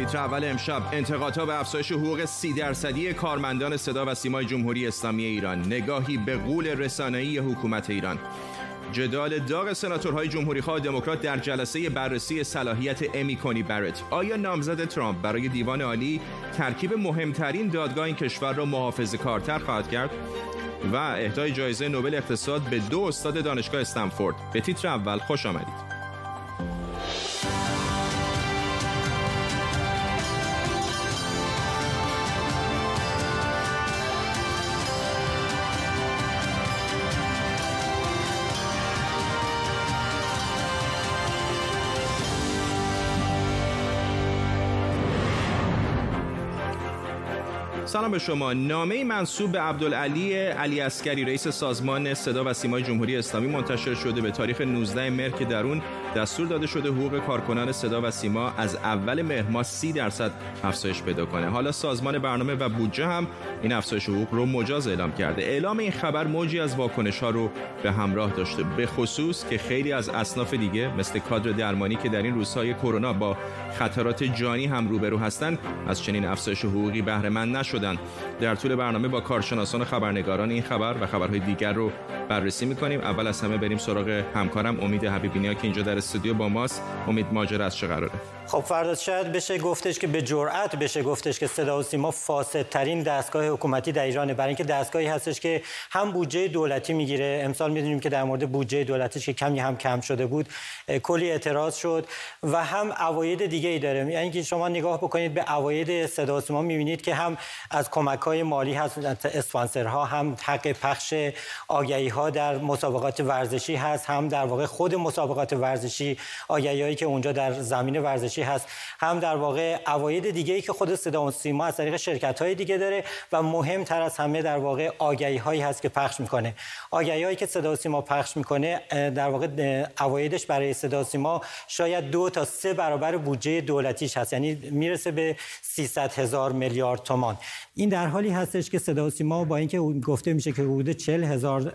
تیتر اول امشب. انتقادها به افزایش حقوق سی درصدی کارمندان صدا و سیمای جمهوری اسلامی ایران. نگاهی به قول رسانه‌ای حکومت ایران. جدال داغ سناتورهای جمهوریخواه دموکرات در جلسه بررسی صلاحیت امی کنی برت آیا نامزد ترامپ برای دیوان عالی ترکیب مهمترین دادگاه این کشور را محافظ کارتر خواهد کرد؟ و اهدای جایزه نوبل اقتصاد به دو استاد دانشگاه استنفورد. به تیتر اول خوش آمدید. سلام به شما. نامه منصوب به عبدالعلی علی اسکری رئیس سازمان صدا و سیمای جمهوری اسلامی منتشر شده به تاریخ 19 مهر که در اون دستور داده شده حقوق کارکنان صدا و سیما از اول مهر ماه 30 درصد افزایش پیدا کنه. حالا سازمان برنامه و بودجه هم این افزایش حقوق رو مجاز اعلام کرده. اعلام این خبر موجی از واکنش ها رو به همراه داشته به خصوص که خیلی از اصناف دیگه مثل کادر درمانی که در این روزهای کرونا با خطرات جانی هم روبرو هستند از چنین افزایش حقوقی بهره مند نشدن. در طول برنامه با کارشناسان و خبرنگاران این خبر و خبرهای دیگر رو بررسی می‌کنیم. اول از همه بریم سراغ همکارم امید حبیبینیا که اینجا در استودیو با ماست. امید ماجرا از چه قراره؟ خب فردا شاید بشه گفتش که به جرأت بشه گفتش که صدا و سیما فاسدترین دستگاه حکومتی در ایرانه. برای اینکه دستگاهی هستش که هم بودجه دولتی می‌گیره. امسال می‌دونیم که در مورد بودجه دولتیش که کمی هم کم شده بود کلی اعتراض شد و هم عواید دیگه ای داره. یعنی که شما نگاه بکنید به عواید صدا و سیما می‌بینید که هم از کمک های مالی هست اسپانسرها هم حق پخش آگهی ها در مسابقات ورزشی هست هم در واقع خود مسابقات ورزشی آگهی هایی که اونجا در زمین ورزشی هست. هم در واقع عواید دیگه ای که خود صدا و سیما از طریق شرکت های دیگه داره و مهمتر از همه در واقع آگهی هایی هست که پخش می‌کنه. آگهی هایی که صدا و سیما پخش می‌کنه در واقع عوایدش برای صدا و سیما شاید دو تا سه برابر بودجه دولتیش هست. یعنی می‌رسه به 300 هزار میلیارد تومان. این در حالی هستش که صدا و سیما با اینکه گفته میشه که حدود 40 هزار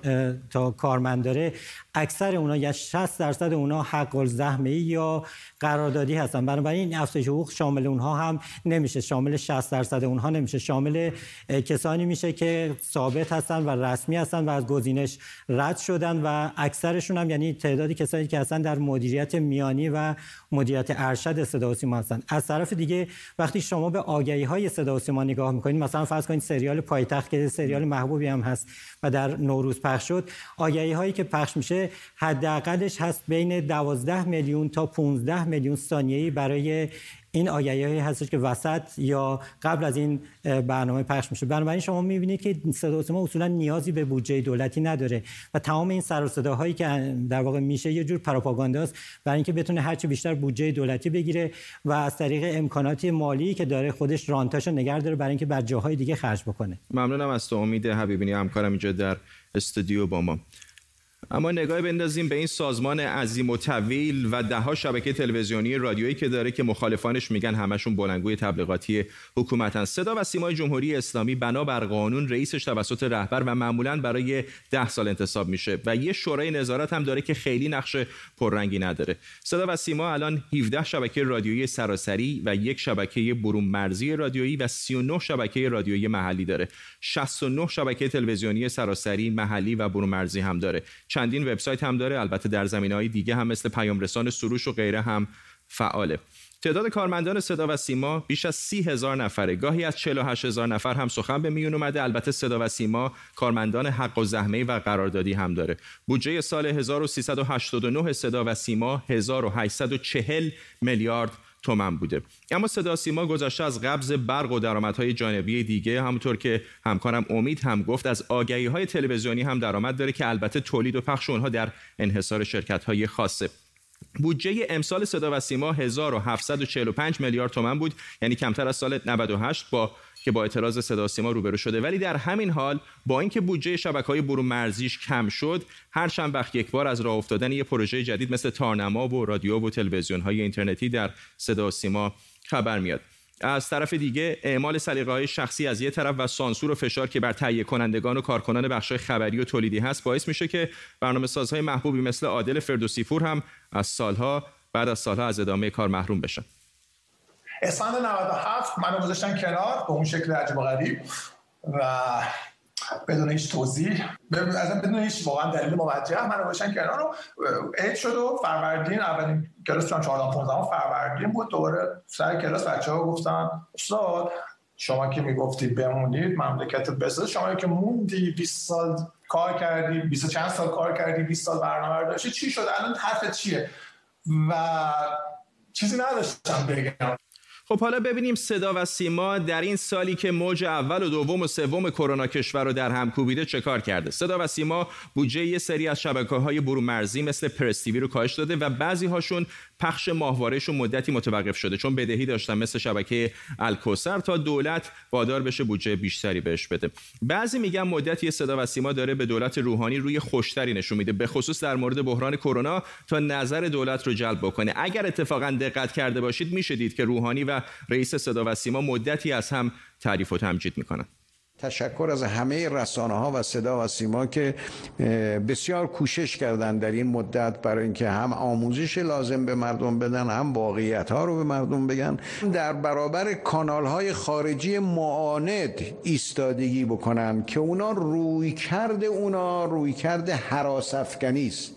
تا کارمند داره اکثر اونا یا 60 درصد اونا حق الزحمه یا قراردادی هستن. بنابراین این افزایش حقوق شامل اونها هم نمیشه. شامل 60 درصد اونها نمیشه. شامل کسانی میشه که ثابت هستن و رسمی هستن و از گزینش رد شدن و اکثرشون هم یعنی تعدادی کسانی که هستن در مدیریت میانی و مدیریت ارشد صدا و سیما هستن. از طرف دیگه وقتی شما به آگهی های صدا و سیما نگاه می‌کنید مثلا فرض کنید سریال پایتخت که سریال محبوبی هم هست و در نوروز پخش شد آگهی هایی که پخش میشه حداقلش هست بین 12 میلیون تا 15 میلیون ثانیه‌ای برای این آگهی هایی هستش که وسط یا قبل از این برنامه پخش میشه. بنابراین شما می‌بینید که صدا و اصولا نیازی به بودجه دولتی نداره و تمام این سر و صداهایی که در واقع میشه یه جور پروپاگانداست برای اینکه بتونه هرچی بیشتر بودجه دولتی بگیره و از طریق امکانات مالی که داره خودش رانتاشو نگه داره برای اینکه بر جاهای دیگه خرج بکنه. ممنونم از تو. امید حبیبینی همکارم اینجا در استودیو با ما. اما نگاه بندازیم به این سازمان عظیم و طویل و دهها شبکه تلویزیونی رادیویی که داره که مخالفانش میگن همشون بلنگوی تبلیغاتی حکومتن. صدا و سیمای جمهوری اسلامی بنابر قانون رئیسش توسط رهبر و معمولا برای ده سال انتصاب میشه و یه شورای نظارت هم داره که خیلی نقش پررنگی نداره. صدا و سیما الان 17 شبکه رادیویی سراسری و یک شبکه برون مرزی رادیویی و 39 شبکه رادیویی محلی داره. 69 شبکه تلویزیونی سراسری محلی و برون مرزی هم داره. چندین وبسایت هم داره. البته در های دیگه هم مثل پیام رسان سروش و غیره هم فعاله. تعداد کارمندان صدا و سیما بیش از سی هزار نفره. گاهی از 48 هزار نفر هم سخن به میون اومده. البته صدا و سیما کارمندان حق و زحمه و قراردادی هم داره. بودجه سال 1389 صدا و سیما 1840 میلیارد تومن بوده. اما صدا سیما گذشته از قبض برق و درآمدهای جانبی دیگه همونطور که همکارم امید هم گفت از آگهی های تلویزیونی هم درآمد داره که البته تولید و پخش اونها در انحصار شرکت های خاصه. بودجه امسال صدا و سیما 1745 میلیارد تومن بود یعنی کمتر از سال 98 با که با اعتراض صدا سیما روبرو شده. ولی در همین حال با اینکه بودجه شبکه های برون مرزیش کم شد هر چند وقت یک بار از راه افتادن یه پروژه جدید مثل تارنما و رادیو و تلویزیون های اینترنتی در صدا سیما خبر میاد. از طرف دیگه اعمال سلیقه های شخصی از یه طرف و سانسور و فشار که بر تهیه کنندگان و کارکنان بخش خبری و تولیدی هست باعث میشه که برنامه سازهای محبوبی مثل عادل فردوسی پور هم از سالها بعد از سالها از ادامه کار محروم بشن. اسفند 97 منو گذاشتن کنار به اون شکل عجب و غریب و بدون هیچ توضیح بدون هیچ واقعا دلیل موجه من باشن کنار رو عید شد و فروردین اولین کلاس چون 14 15 فروردین بود. دوباره سر کلاس بچه ها گفتن استاد شما که می‌گفتید بمونید مملکت بسازید شما که موندی 20 سال کار کردی 20 چند سال کار کردی 20 سال برنامه داشتی چی شد؟ الان حرف چیه؟ و چیزی نداشتم بگم. خب حالا ببینیم صدا و سیما در این سالی که موج اول و دوم و سوم کرونا کشور رو در هم کوبیده چه کار کرده؟ صدا و سیما بودجه یه سری از شبکه های مرزی مثل پرستیوی رو کاهش داده و بعضی هاشون پخش ماهوارهشون مدتی متوقف شده چون بدهی داشتن مثل شبکه الکوسر تا دولت وادار بشه بودجه بیشتری بهش بده. بعضی میگن مدتی صدا و سیما داره به دولت روحانی روی خوشتری نشون میده به خصوص در مورد بحران کرونا تا نظر دولت رو جلب بکنه. اگر اتفاقا دقت کرده باشید میشه دید که روحانی و رئیس صدا و سیما مدتی از هم تعریف و تمجید می‌کنن تشکر از همه رسانه ها و صدا و سیما که بسیار کوشش کردن در این مدت برای اینکه هم آموزش لازم به مردم بدن هم واقعیت ها رو به مردم بگن. در برابر کانال های خارجی معاند ایستادگی بکنن که اونا روی کرده اونا روی کرده است.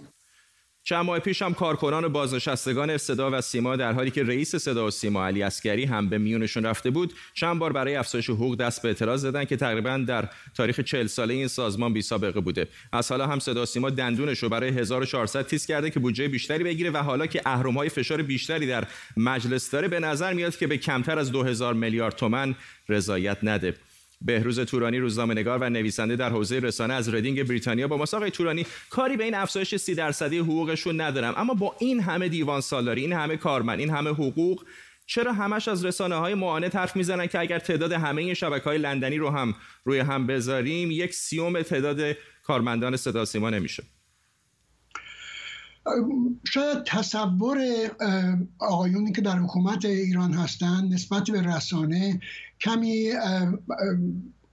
چند ماه پیش هم کارکنان بازنشستگان صدا و سیما در حالی که رئیس صدا و سیما علی اسکری هم به میونشون رفته بود چند بار برای افزایش حقوق دست به اعتراض زدن که تقریبا در تاریخ 40 ساله این سازمان بی سابقه بوده. از حالا هم صدا و سیما دندونش رو برای 1400 تیز کرده که بودجه بیشتری بگیره و حالا که های فشار بیشتری در مجلس داره به نظر میاد که به کمتر از 2000 میلیارد تومان رضایت نده. بهروز تورانی روزنامه‌نگار و نویسنده در حوزه رسانه از ردینگ بریتانیا با ما تورانی کاری به این افزایش 30 درصدی حقوقشون ندارم اما با این همه دیوان سالاری این همه کارمند این همه حقوق چرا همش از رسانه های معاند حرف می‌زنن که اگر تعداد همه این شبکه های لندنی رو هم روی هم بذاریم یک سیوم تعداد کارمندان صدا سیما نمیشه؟ شاید تصور آقایونی که در حکومت ایران هستند نسبت به رسانه کمی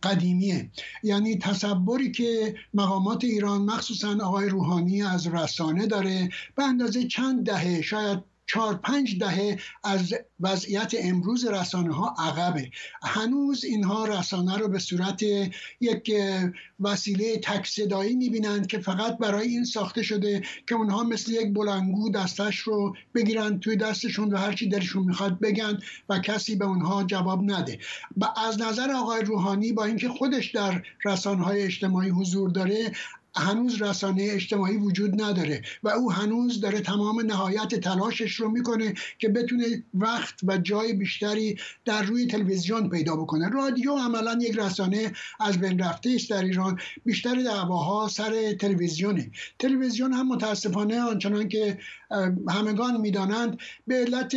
قدیمیه. یعنی تصوری که مقامات ایران مخصوصا آقای روحانی از رسانه داره به اندازه چند دهه شاید چهار پنج دهه از وضعیت امروز رسانه ها عقبه. هنوز اینها رسانه رو به صورت یک وسیله تک صدایی می‌بینند که فقط برای این ساخته شده که اونها مثل یک بلنگو دستش رو بگیرن توی دستشون و هرچی دلشون می‌خواد بگن و کسی به اونها جواب نده. و از نظر آقای روحانی با اینکه خودش در رسانه های اجتماعی حضور داره هنوز رسانه اجتماعی وجود نداره و او هنوز داره تمام نهایت تلاشش رو می‌کنه که بتونه وقت و جای بیشتری در روی تلویزیون پیدا بکنه. رادیو عملا یک رسانه از بین رفته است در ایران. بیشتر دعواها سر تلویزیونه. تلویزیون هم متاسفانه آنچنان که همگان می‌دانند به علت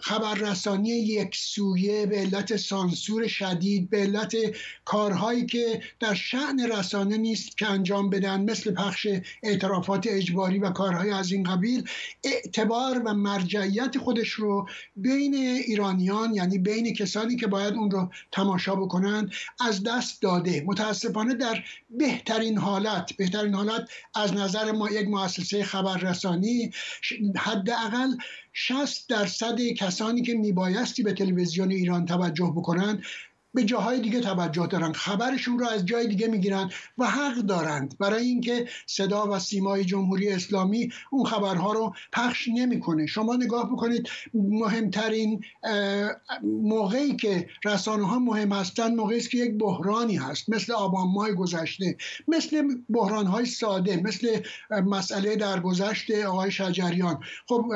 خبررسانی یک سویه به علت سانسور شدید به علت کارهایی که در شعن رسانه نیست که انجام بدن مثل پخش اعترافات اجباری و کارهای از این قبیل اعتبار و مرجعیت خودش رو بین ایرانیان یعنی بین کسانی که باید اون رو تماشا بکنن از دست داده. متاسفانه در بهترین حالت بهترین حالت از نظر ما یک مؤسسه خبررسانی حداقل 60 درصد کسانی که میبایستی به تلویزیون ایران توجه بکنند به جاهای دیگه توجه دارن. خبرشون رو از جای دیگه می‌گیرن و حق دارند برای اینکه صدا و سیمای جمهوری اسلامی اون خبرها رو پخش نمی‌کنه. شما نگاه بکنید مهمترین موقعی که رسانه ها مهم هستند موقعی است که یک بحرانی هست. مثل آبان ماه گذشته مثل بحران های ساده مثل مسئله در گذشته آقای شجریان. خب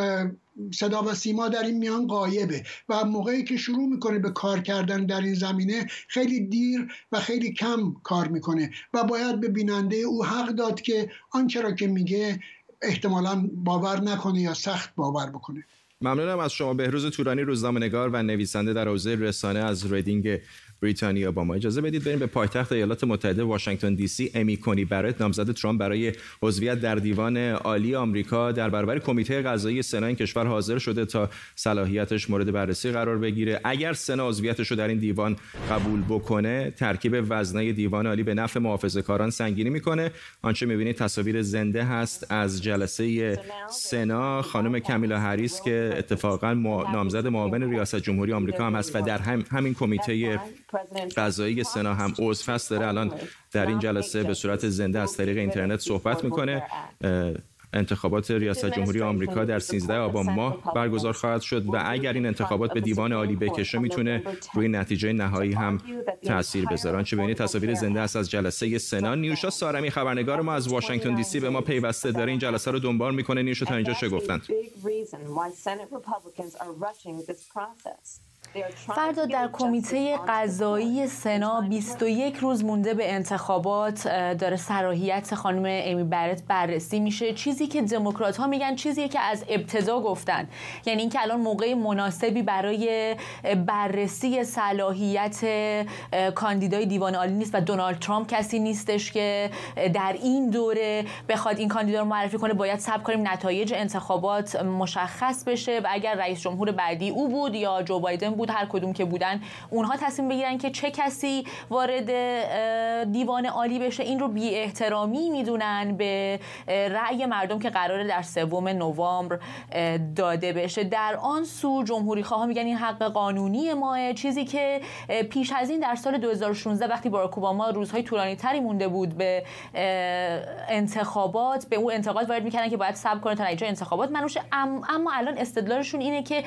صدا و سیما در این میان قایبه و موقعی که شروع می‌کنه به کار کردن در این زمینه خیلی دیر و خیلی کم کار می‌کنه و باید به بیننده او حق داد که آنچه را که میگه احتمالا باور نکنه یا سخت باور بکنه. ممنونم از شما. بهروز تورانی روزنامه‌نگار و نویسنده در حوزه رسانه از ریدینگ بریتانیا با ما. اجازه بدید بریم به پایتخت ایالات متحده واشنگتن دی سی امی کنی برات. نامزد ترامپ برای عضویت در دیوان عالی آمریکا در برابر کمیته قضایی سنا این کشور حاضر شده تا صلاحیتش مورد بررسی قرار بگیره. اگر سنا عضویتش رو در این دیوان قبول بکنه ترکیب وزنه دیوان عالی به نفع محافظه کاران سنگینی می‌کنه. آنچه می‌بینید تصاویر زنده هست از جلسه سنا. خانم کمیلا هریس که اتفاقا نامزد معاون ریاست جمهوری آمریکا هم هست و در هم همین کمیته قضایی سنا هم عضو هست داره الان در این جلسه به صورت زنده از طریق اینترنت صحبت می‌کنه. انتخابات ریاست جمهوری آمریکا در 13 آبان ماه برگزار خواهد شد و اگر این انتخابات به دیوان عالی بکشه می‌تونه روی نتیجه نهایی هم تاثیر بذاره آنچه ببینید تصاویر زنده است از جلسه سنا؟ نیوشا سارمی خبرنگار ما از واشنگتن دی سی به ما پیوسته. داره این جلسه رو دنبال می‌کنه. نیوشا تا اینجا چه گفتند؟ فردا در کمیته قضایی سنا 21 روز مونده به انتخابات داره صلاحیت خانم امی برت بررسی میشه. چیزی که دموکرات ها میگن چیزی که از ابتدا گفتن. یعنی اینکه الان موقع مناسبی برای بررسی صلاحیت کاندیدای دیوان عالی نیست و دونالد ترامپ کسی نیستش که در این دوره بخواد این کاندیدا رو معرفی کنه. باید صبر کنیم نتایج انتخابات مشخص بشه و اگر رئیس جمهور بعدی او بود یا جو بایدن بود هر کدوم که بودن. اونها تصمیم بگیرن که چه کسی وارد دیوان عالی بشه. این رو بی احترامی می‌دونن به رأی مردم که قراره در سوم نوامبر داده بشه. در آن سو جمهوری خواه میگن این حق قانونی ماه. چیزی که پیش از این در سال 2016 وقتی باراک اوباما روزهای طولانی تری مونده بود به انتخابات به اون انتقاد وارد می‌کردن که باید صبر کنه تا نتیجه انتخابات منوشه. اما الان استدلالشون اینه که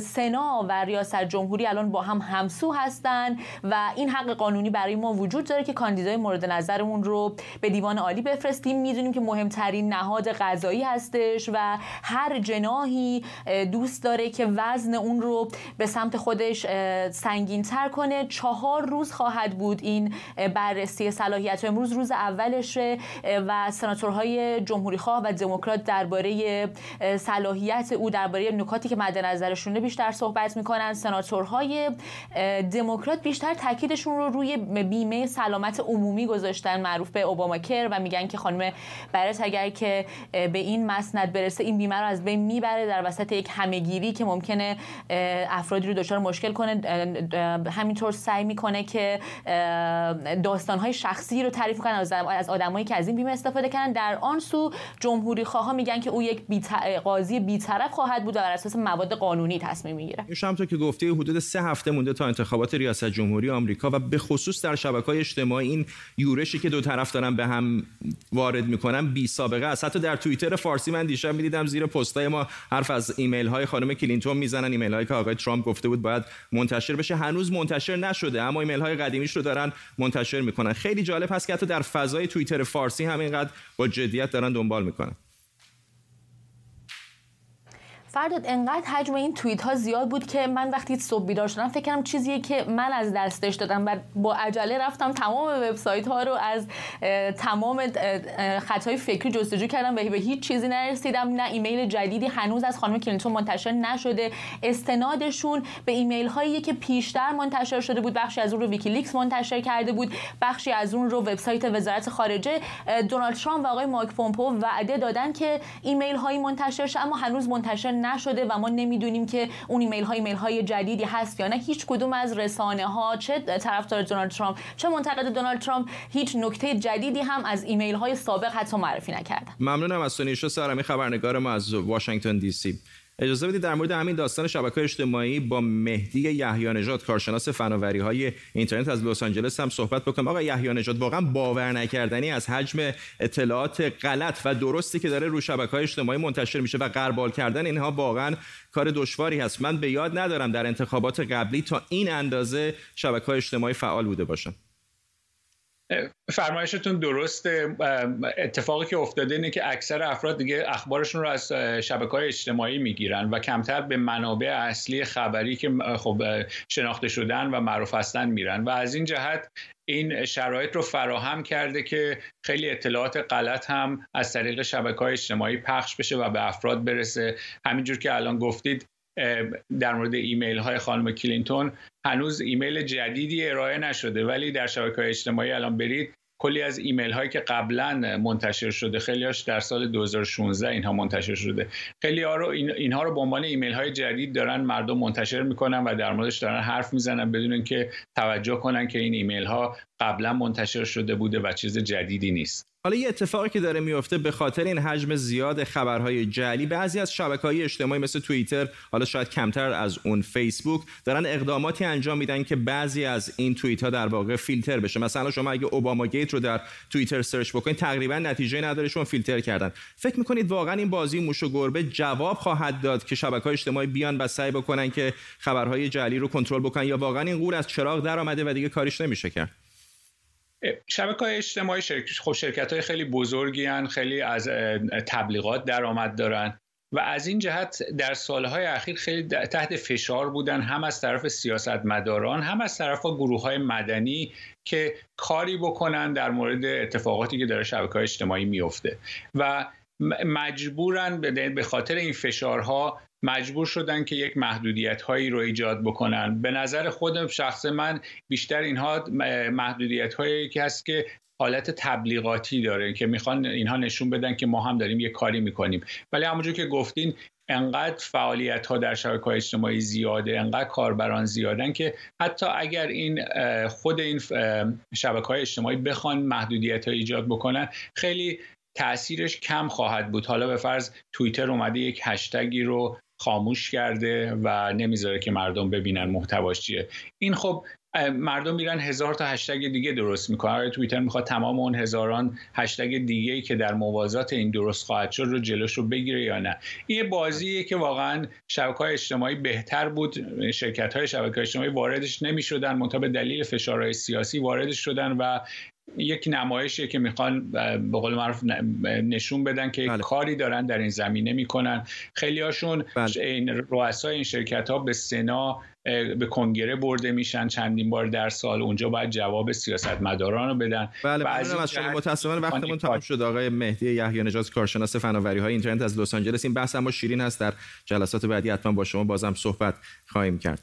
سنا و ریاست جمهوری الان با هم همسو هستن و این حق قانونی برای ما وجود داره که کاندیدای مورد نظرمون رو به دیوان عالی بفرستیم. می‌دونیم که مهمترین نهاد قضایی هستش و هر جناهی دوست داره که وزن اون رو به سمت خودش سنگین تر کنه. چهار روز خواهد بود این بررسی صلاحیت. امروز روز اولشه و سناتورهای جمهوری خواه و دموکرات درباره صلاحیت او درباره نکاتی که مد نظرشونه بیشتر صحبت می‌کنن. سناتورهای دموکرات بیشتر تاکیدشون رو روی بیمه سلامت عمومی گذاشتن معروف به اوباما کر و میگن که خانم برت اگر که به این مسند برسه این بیمه رو از بین می‌بره در وسط یک همهگیری که ممکنه افرادی رو دچار مشکل کنه همینطور سعی می‌کنه که داستانهای شخصی رو تعریف کنن از آدمایی که از این بیمه استفاده کردن. در آن سو جمهوری خواه میگن که او یک قاضی بیطرف خواهد بود و بر اساس مواد قانونی تصمیم می‌گیره. که گفته حدود سه هفته مونده تا انتخابات ریاست جمهوری آمریکا و به خصوص در شبکه های اجتماعی این یورشی که دو طرف دارن به هم وارد می‌کنن بی سابقه است. حتی در توییتر فارسی من دیشب می‌دیدم زیر پستای ما حرف از ایمیل های خانم کلینتون می‌زنن. ایمیل هایی که آقای ترامپ گفته بود باید منتشر بشه. هنوز منتشر نشده اما ایمیل های قدیمیش رو دارن منتشر می‌کنن. خیلی جالب هست که حتی در فضای توییتر فارسی همینقدر با جدیت دارن دنبال می‌کنن. فرداد انقدر حجم این توییت ها زیاد بود که من وقتی صبح بیدار شدم فکر کردم چیزیه که من از دستش دادم و با عجله رفتم تمام وبسایت ها رو از تمام خطای فکری جستجو کردم و به هیچ چیزی نرسیدم نه ایمیل جدیدی هنوز از خانم کلینتون منتشر نشده. استنادشون به ایمیل هایی که پیشتر منتشر شده بود بخشی از اون رو ویکیلیکس منتشر کرده بود بخشی از اون رو وبسایت وزارت خارجه دونالد ترامپ و آقای مایک پومپو وعده دادن که ایمیل هایی منتشر شه اما هنوز منتشر نشده و ما نمی‌دونیم که اون ایمیل های ایمیل های جدیدی هست یا نه. هیچ کدوم از رسانه ها چه طرفدار دونالد ترامپ چه منتقد دونالد ترامپ هیچ نکته جدیدی هم از ایمیل های سابق حتی معرفی نکردن. ممنونم از سونیشو سارمی خبرنگار ما از واشنگتن دی سی. اجازه بدید در مورد همین داستان شبکه اجتماعی با مهدی یحیی کارشناس فناوری های اینترنت از لس آنجلس هم صحبت بکنم. آقا یحیی واقعا باور نکردنی از حجم اطلاعات غلط و درستی که داره رو شبکه های اجتماعی منتشر میشه و غربال کردن اینها واقعا کار دشواری هست. من به یاد ندارم در انتخابات قبلی تا این اندازه شبکه های اجتماعی فعال بوده باشن فرمایشتون درسته. اتفاقی که افتاده اینه که اکثر افراد دیگه اخبارشون رو از شبکه های اجتماعی می‌گیرن و کمتر به منابع اصلی خبری که خب شناخته شدن و معروف هستن میرن. و از این جهت این شرایط رو فراهم کرده که خیلی اطلاعات غلط هم از طریق شبکه های اجتماعی پخش بشه و به افراد برسه. همینجور که الان گفتید در مورد ایمیل های خانم کلینتون. هنوز ایمیل جدیدی ارائه نشده ولی در شبکه های اجتماعی الان برید. کلی از ایمیل هایی که قبلا منتشر شده خیلی هاش در سال 2016 اینها منتشر شده. خیلی ها رو اینها رو به عنوان ایمیل های جدید دارن مردم منتشر می‌کنن و در موردش دارن حرف می‌زنن بدون اینکه توجه کنن که این ایمیل ها قبلا منتشر شده بوده و چیز جدیدی نیست. حالا یه اتفاقی که داره میفته به خاطر این حجم زیاد خبرهای جعلی بعضی از های اجتماعی مثل توییتر حالا شاید کمتر از اون فیسبوک دارن اقداماتی انجام میدن که بعضی از این توییت ها در واقع فیلتر بشه. مثلا شما اگه اوباما گیت رو در توییتر search بکنید تقریبا نتیجه نداره چون فیلتر کردن. فکر می‌کنید واقعا این بازی موش و گربه جواب خواهد داد که های اجتماعی بیان و سعی بکنن که خبرهای جعلی رو کنترل بکنن یا واقعا این غول از چراغ در آمده و دیگه کاریش نمیشه کرد؟ شبکه های اجتماعی شرکت خب شرکت های خیلی بزرگی هن، خیلی از تبلیغات درآمد دارن و از این جهت در سالهای اخیر خیلی تحت فشار بودن هم از طرف سیاستمداران هم از طرف گروه های مدنی که کاری بکنن در مورد اتفاقاتی که در شبکه های اجتماعی میفته و مجبورن به خاطر این فشارها مجبور شدن که یک محدودیت هایی رو ایجاد بکنن. به نظر خودم شخص من بیشتر اینها محدودیت هایی که هست که حالت تبلیغاتی داره که می‌خوان اینها نشون بدن که ما هم داریم یه کاری می‌کنیم. ولی همونجور که گفتین انقدر فعالیت ها در شبکه های اجتماعی زیاده انقدر کاربران زیادن که حتی اگر این خود این شبکه های اجتماعی بخوان محدودیت ها ایجاد بکنن خیلی تاثیرش کم خواهد بود. حالا به فرض توییتر اومده یک هشتگی رو خاموش کرده و نمی‌ذاره که مردم ببینن محتواش چیه. این خب مردم میرن هزار تا هشتگ دیگه درست می‌کنن. آیا توییتر می‌خواد تمام اون هزاران هشتگ دیگه که در موازات این درست خواهد شد رو جلوش رو بگیره یا نه. این بازیه که واقعا شبکه های اجتماعی بهتر بود. شرکت های شبکه اجتماعی واردش نمی‌شدن. منتها دلیل فشارهای سیاسی واردش شدن و یک نمایشیه که می‌خوان به قول معروف نشون بدن که بله. کاری دارن در این زمینه می‌کنن. خیلی هاشون بله. این رؤسای این شرکت ها به سنا به کنگره برده میشن. چندین بار در سال اونجا باید جواب سیاستمداران رو بدن. بله از شما متاسفانه وقتمون تمام شد آقای مهدی یحیی نژاد کارشناس فناوری های اینترنت از لس آنجلس. این بحث اما شیرین هست در جلسات بعدی حتما با شما بازم صحبت خواهیم کرد.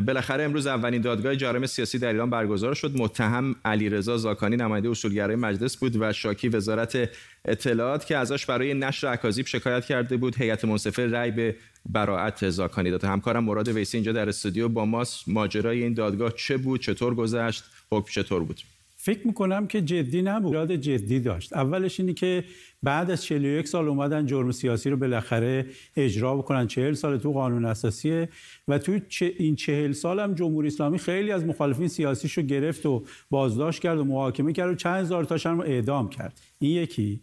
بالاخره امروز اولین دادگاه جرایم سیاسی در ایران برگزار شد. متهم علیرضا زاکانی نماینده اصولگرای مجلس بود و شاکی وزارت اطلاعات که ازش برای نشر اکاذیب شکایت کرده بود. هیئت منصفه رأی به براعت زاکانی داد. همکارم مراد ویسی اینجا در استودیو با ماست. ماجرای این دادگاه چه بود؟ چطور گذشت؟ حکم چطور بود؟ فکر می‌کنم که جدی نبود. ایراد جدی داشت. اولش اینی که بعد از 41 سال اومدن جرم سیاسی رو بالاخره اجرا بکنن. 40 سال تو قانون اساسیه و تو این 40 سال هم جمهوری اسلامی خیلی از مخالفین سیاسیش رو گرفت و بازداشت کرد و محاکمه کرد و چند هزار تاشون رو اعدام کرد. این یکی.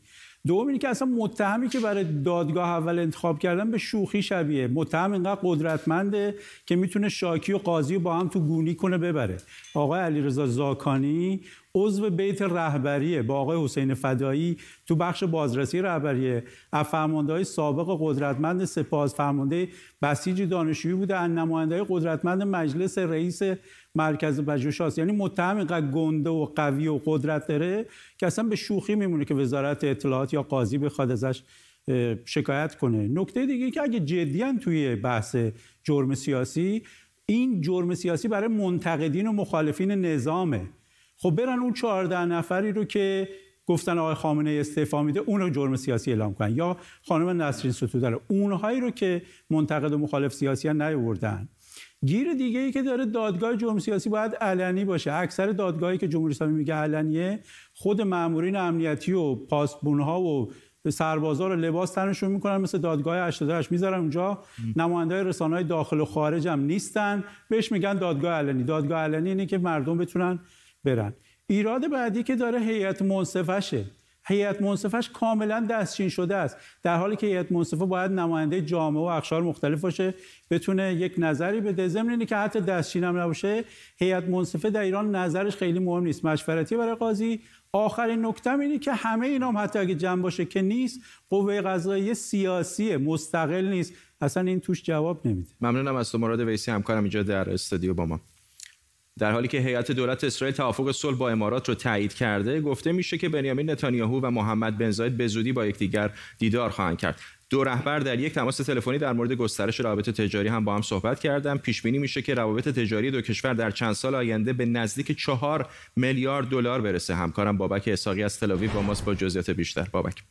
دوم اینه که اصلا متهمی که برای دادگاه اول انتخاب کردن به شوخی شبیه. متهم اینقدر قدرتمنده که می‌تونه شاکی و قاضی رو با هم تو گونی کنه ببره. آقای علیرضا زاکانی عضو بیت رهبریه با آقای حسین فدایی تو بخش بازرسی رهبریه. از های سابق قدرتمند سپاس فرمانده بسیج دانشجویی بوده از نماینده قدرتمند مجلس رئیس مرکز پژوهشات یعنی متهم اینقدر گنده و قوی و قدرت داره که اصلا به شوخی میمونه که وزارت اطلاعات یا قاضی بخواد ازش شکایت کنه. نکته دیگه که اگه جدیان توی بحث جرم سیاسی این جرم سیاسی برای منتقدین و مخالفین نظامه. خب برن اون 14 نفری رو که گفتن آقای خامنه استعفا میده اون رو جرم سیاسی اعلام کنن. یا خانم نسرین ستوده رو اونهایی رو که منتقد و مخالف سیاسی ها نیاوردن. گیر دیگه ای که داره دادگاه جرم سیاسی باید علنی باشه. اکثر دادگاهی که جمهوری اسلامی میگه علنیه خود مامورین امنیتی و پاسبون ها و سربازا رو لباس تنشون می‌کنن مثل دادگاه 88 می‌ذارن اونجا. نماینده رسانه های داخل و خارج هم نیستن. بهش میگن دادگاه علنی. دادگاه علنی اینه که مردم بتونن برن. ایراد بعدی که داره هیئت منصفشه. هیئت منصفش کاملا دستچین شده است. در حالی که هیئت منصفه باید نماینده جامعه و اقشار مختلف باشه بتونه یک نظری بده. ضمن اینه که حتی دستچین هم نباشه هیئت منصفه در ایران نظرش خیلی مهم نیست. مشورتی برای قاضی. آخرین نکته اینه که همه اینا هم حتی اگه جمع باشه که نیست قوه قضایی سیاسی مستقل نیست. اصلا این توش جواب نمیده. ممنونم از تو. مراد ویسی همکارم اینجا در استودیو با ما. در حالی که هیئت دولت اسرائیل توافق صلح با امارات رو تایید کرده گفته میشه که بنیامین نتانیاهو و محمد بن زاید به زودی با یکدیگر دیدار خواهند کرد. دو رهبر در یک تماس تلفنی در مورد گسترش روابط تجاری هم با هم صحبت کردن پیش بینی میشه که روابط تجاری دو کشور در چند سال آینده به نزدیک چهار میلیارد دلار برسه. همکارم بابک اساقی از تلاویو با ماست با جزئیات بیشتر. بابک.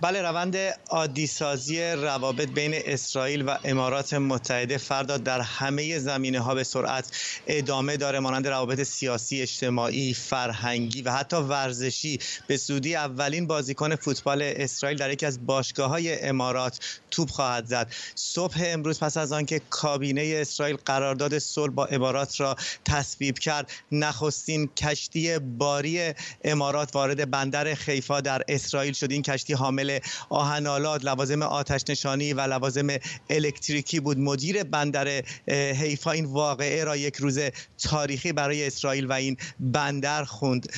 بله روند عادیسازی روابط بین اسرائیل و امارات متحده فردا در همه زمینه ها به سرعت ادامه داره. مانند روابط سیاسی اجتماعی فرهنگی و حتی ورزشی. به زودی اولین بازیکن فوتبال اسرائیل در یکی از باشگاه های امارات توپ خواهد زد. صبح امروز پس از آنکه کابینه اسرائیل قرارداد صلح با امارات را تصویب کرد نخستین کشتی باری امارات وارد بندر خیفا در اسرائیل شد. این کشتی حامل آهنالات لوازم آتش نشانی و لوازم الکتریکی بود. مدیر بندر حیفا این واقعه را یک روز تاریخی برای اسرائیل و این بندر خوند.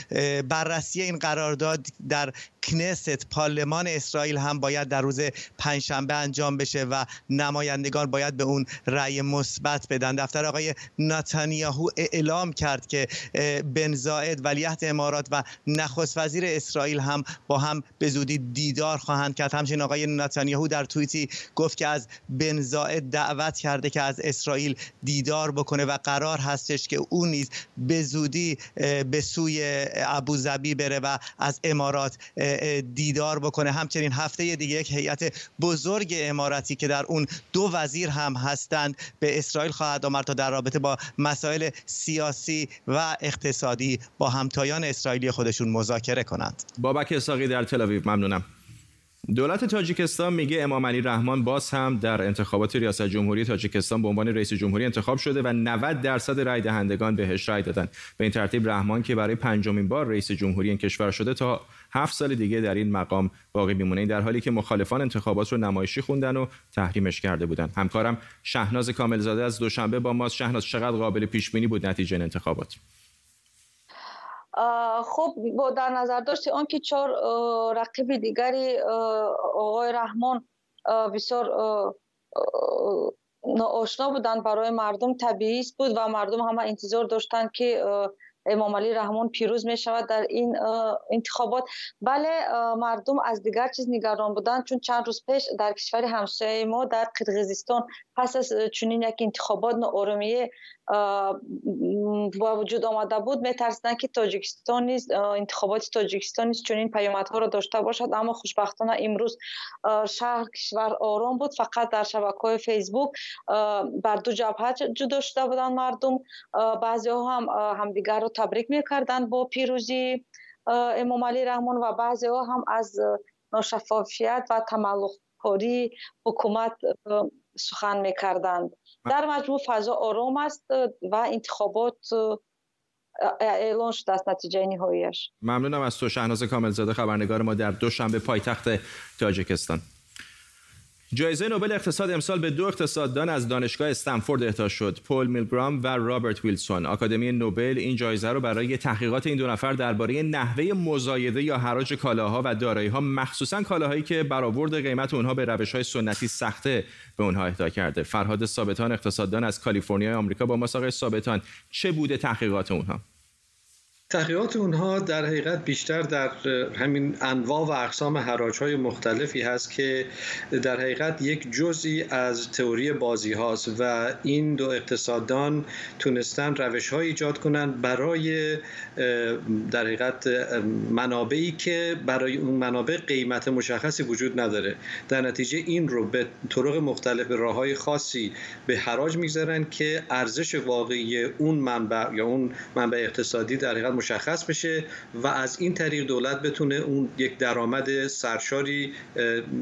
بررسی این قرارداد در کنست پارلمان اسرائیل هم باید در روز پنجشنبه انجام بشه و نمایندگان باید به اون رأی مثبت بدن. دفتر آقای ناتانیاهو اعلام کرد که بن زائد ولیعهد امارات و نخست وزیر اسرائیل هم با هم به زودی دیدار خواهند کرد. همچنین آقای نتانیاهو در توییتی گفت که از بن زائد دعوت کرده که از اسرائیل دیدار بکنه و قرار هستش که او نیز به زودی به سوی ابوظبی بره و از امارات دیدار بکنه. همچنین هفته دیگه یک هیئت بزرگ اماراتی که در اون دو وزیر هم هستند به اسرائیل خواهد آمد تا در رابطه با مسائل سیاسی و اقتصادی با همتایان اسرائیلی خودشون مذاکره کنند. بابک اساقی در تل ممنونم. دولت تاجیکستان میگه امام علی رحمان باز هم در انتخابات ریاست جمهوری تاجیکستان به عنوان رئیس جمهوری انتخاب شده و 90 درصد رای دهندگان بهش رای دادن. به این ترتیب رحمان که برای پنجمین بار رئیس جمهوری این کشور شده تا هفت سال دیگه در این مقام باقی میمونه. در حالی که مخالفان انتخابات رو نمایشی خوندن و تحریمش کرده بودن. همکارم شهناز کاملزاده از دوشنبه با ماست. شهناز چقدر قابل پیش بینی بود نتیجه انتخابات؟ خب با در نظر داشت آنکه چهار رقیب دیگری آقای رحمان بسیار آشنا بودن برای مردم طبیعی بود و مردم همه انتظار داشتند که امام علی رحمان پیروز می شود در این انتخابات. بله مردم از دیگر چیز نگران بودند چون چند روز پیش در کشور همسایه ما در قرقیزستان پس از چنین یک انتخابات ناآرامی با وجود آمده بود. میترسیدن که تاجیکستان نیز انتخابات تاجیکستان نیز چنین پیامدها را داشته باشد. اما خوشبختانه امروز شهر کشور آرام بود. فقط در شبکه فیسبوک بر دو جبهه جدا شده بودن مردم. بعضی ها هم همدیگر تبریک می‌کردند با پیروزی امام علی رحمان و بعضی ها هم از ناشفافیت و تملق کاری حکومت سخن می‌کردند. در مجموع فضا آرام است و انتخابات اعلان شده است نتیجه نهاییش ممنونم از تو شهناز کاملزاده خبرنگار ما در دوشنبه پایتخت تاجیکستان. جایزه نوبل اقتصاد امسال به دو اقتصاددان از دانشگاه استنفورد اهدا شد. پول میلگرام و رابرت ویلسون. آکادمی نوبل این جایزه رو برای تحقیقات این دو نفر درباره نحوه مزایده یا حراج کالاها و دارایی‌ها مخصوصا کالاهایی که برآورد قیمت اونها به روش‌های سنتی سخته به اونها اهدا کرده. فرهاد ثابتان اقتصاددان از کالیفرنیا آمریکا با مساق ثابتان. چه بوده تحقیقات اونها؟ تحقیقات اونها در حقیقت بیشتر در همین انواع و اقسام حراج های مختلفی هست که در حقیقت یک جزئی از تئوری بازی هاست و این دو اقتصاددان تونستن روش های ایجاد کنند برای در حقیقت منابعی که برای اون منابع قیمت مشخصی وجود نداره. در نتیجه این رو به طرق مختلف به راه های خاصی به حراج می‌گذارن که ارزش واقعی اون منبع یا اون منبع اقتصادی در حقیقت مشخص بشه و از این طریق دولت بتونه اون یک درآمد سرشاری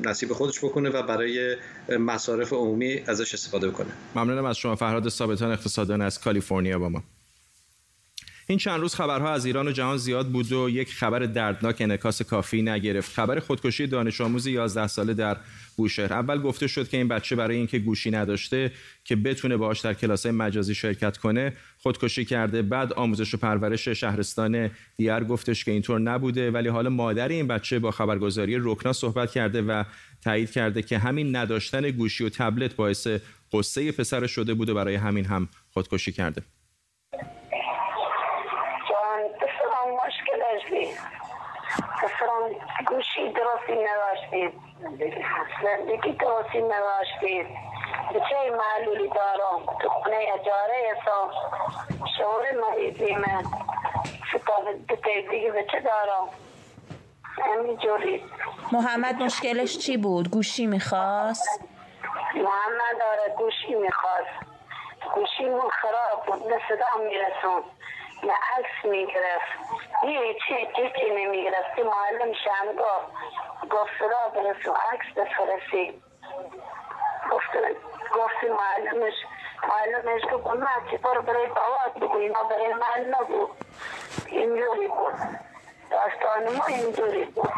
نصیب خودش بکنه و برای مصارف عمومی ازش استفاده بکنه. ممنونم از شما فرهاد ثابتان اقتصاددان از کالیفرنیا با ما. این چند روز خبرها از ایران و جهان زیاد بود و یک خبر دردناک انعکاس کافی نگرفت. خبر خودکشی دانش آموز 11 ساله در بوشهر. اول گفته شد که این بچه برای اینکه گوشی نداشته که بتونه باهاش در کلاس مجازی شرکت کنه خودکشی کرده. بعد آموزش و پرورش شهرستان دیار گفتش که اینطور نبوده ولی حالا مادر این بچه با خبرگزاری روکنا صحبت کرده و تایید کرده که همین نداشتن گوشی و تبلت باعث قصه پسر شده بوده برای همین هم خودکشی کرده. اصلا گوشی درستی نداشتید زندگی درستی نداشتید به چه معلولی دارم؟ تو خونه اجاره حساب شعور مریضی من. دیگه به چه دارم؟ همینجوری. محمد مشکلش چی بود؟ گوشی می‌خواست؟ محمد آره گوشی می‌خواست. گوشیمون خراب بود. به صدا میرسون. نه عکس می‌گرفت. هیچی هیچی نمی‌گرفتی معلم شم گفت گفت صدا برسون عکس بفرستی گفتی معلمش معلمش که گناه چی برو برای بواد بگو اینا برای من نگو اینجوری بود. داستان ما اینجوری بود.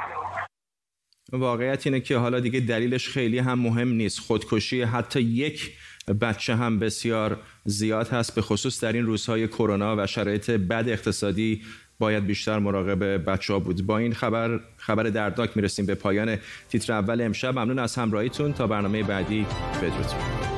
واقعیت اینه که حالا دیگه دلیلش خیلی هم مهم نیست. خودکشی حتی یک بچه هم بسیار زیاد هست به خصوص در این روزهای کرونا و شرایط بد اقتصادی باید بیشتر مراقب بچه ها بود. با این خبر خبر دردناک می‌رسیم به پایان تیتر اول امشب. ممنون از همراهیتون. تا برنامه بعدی بدرود.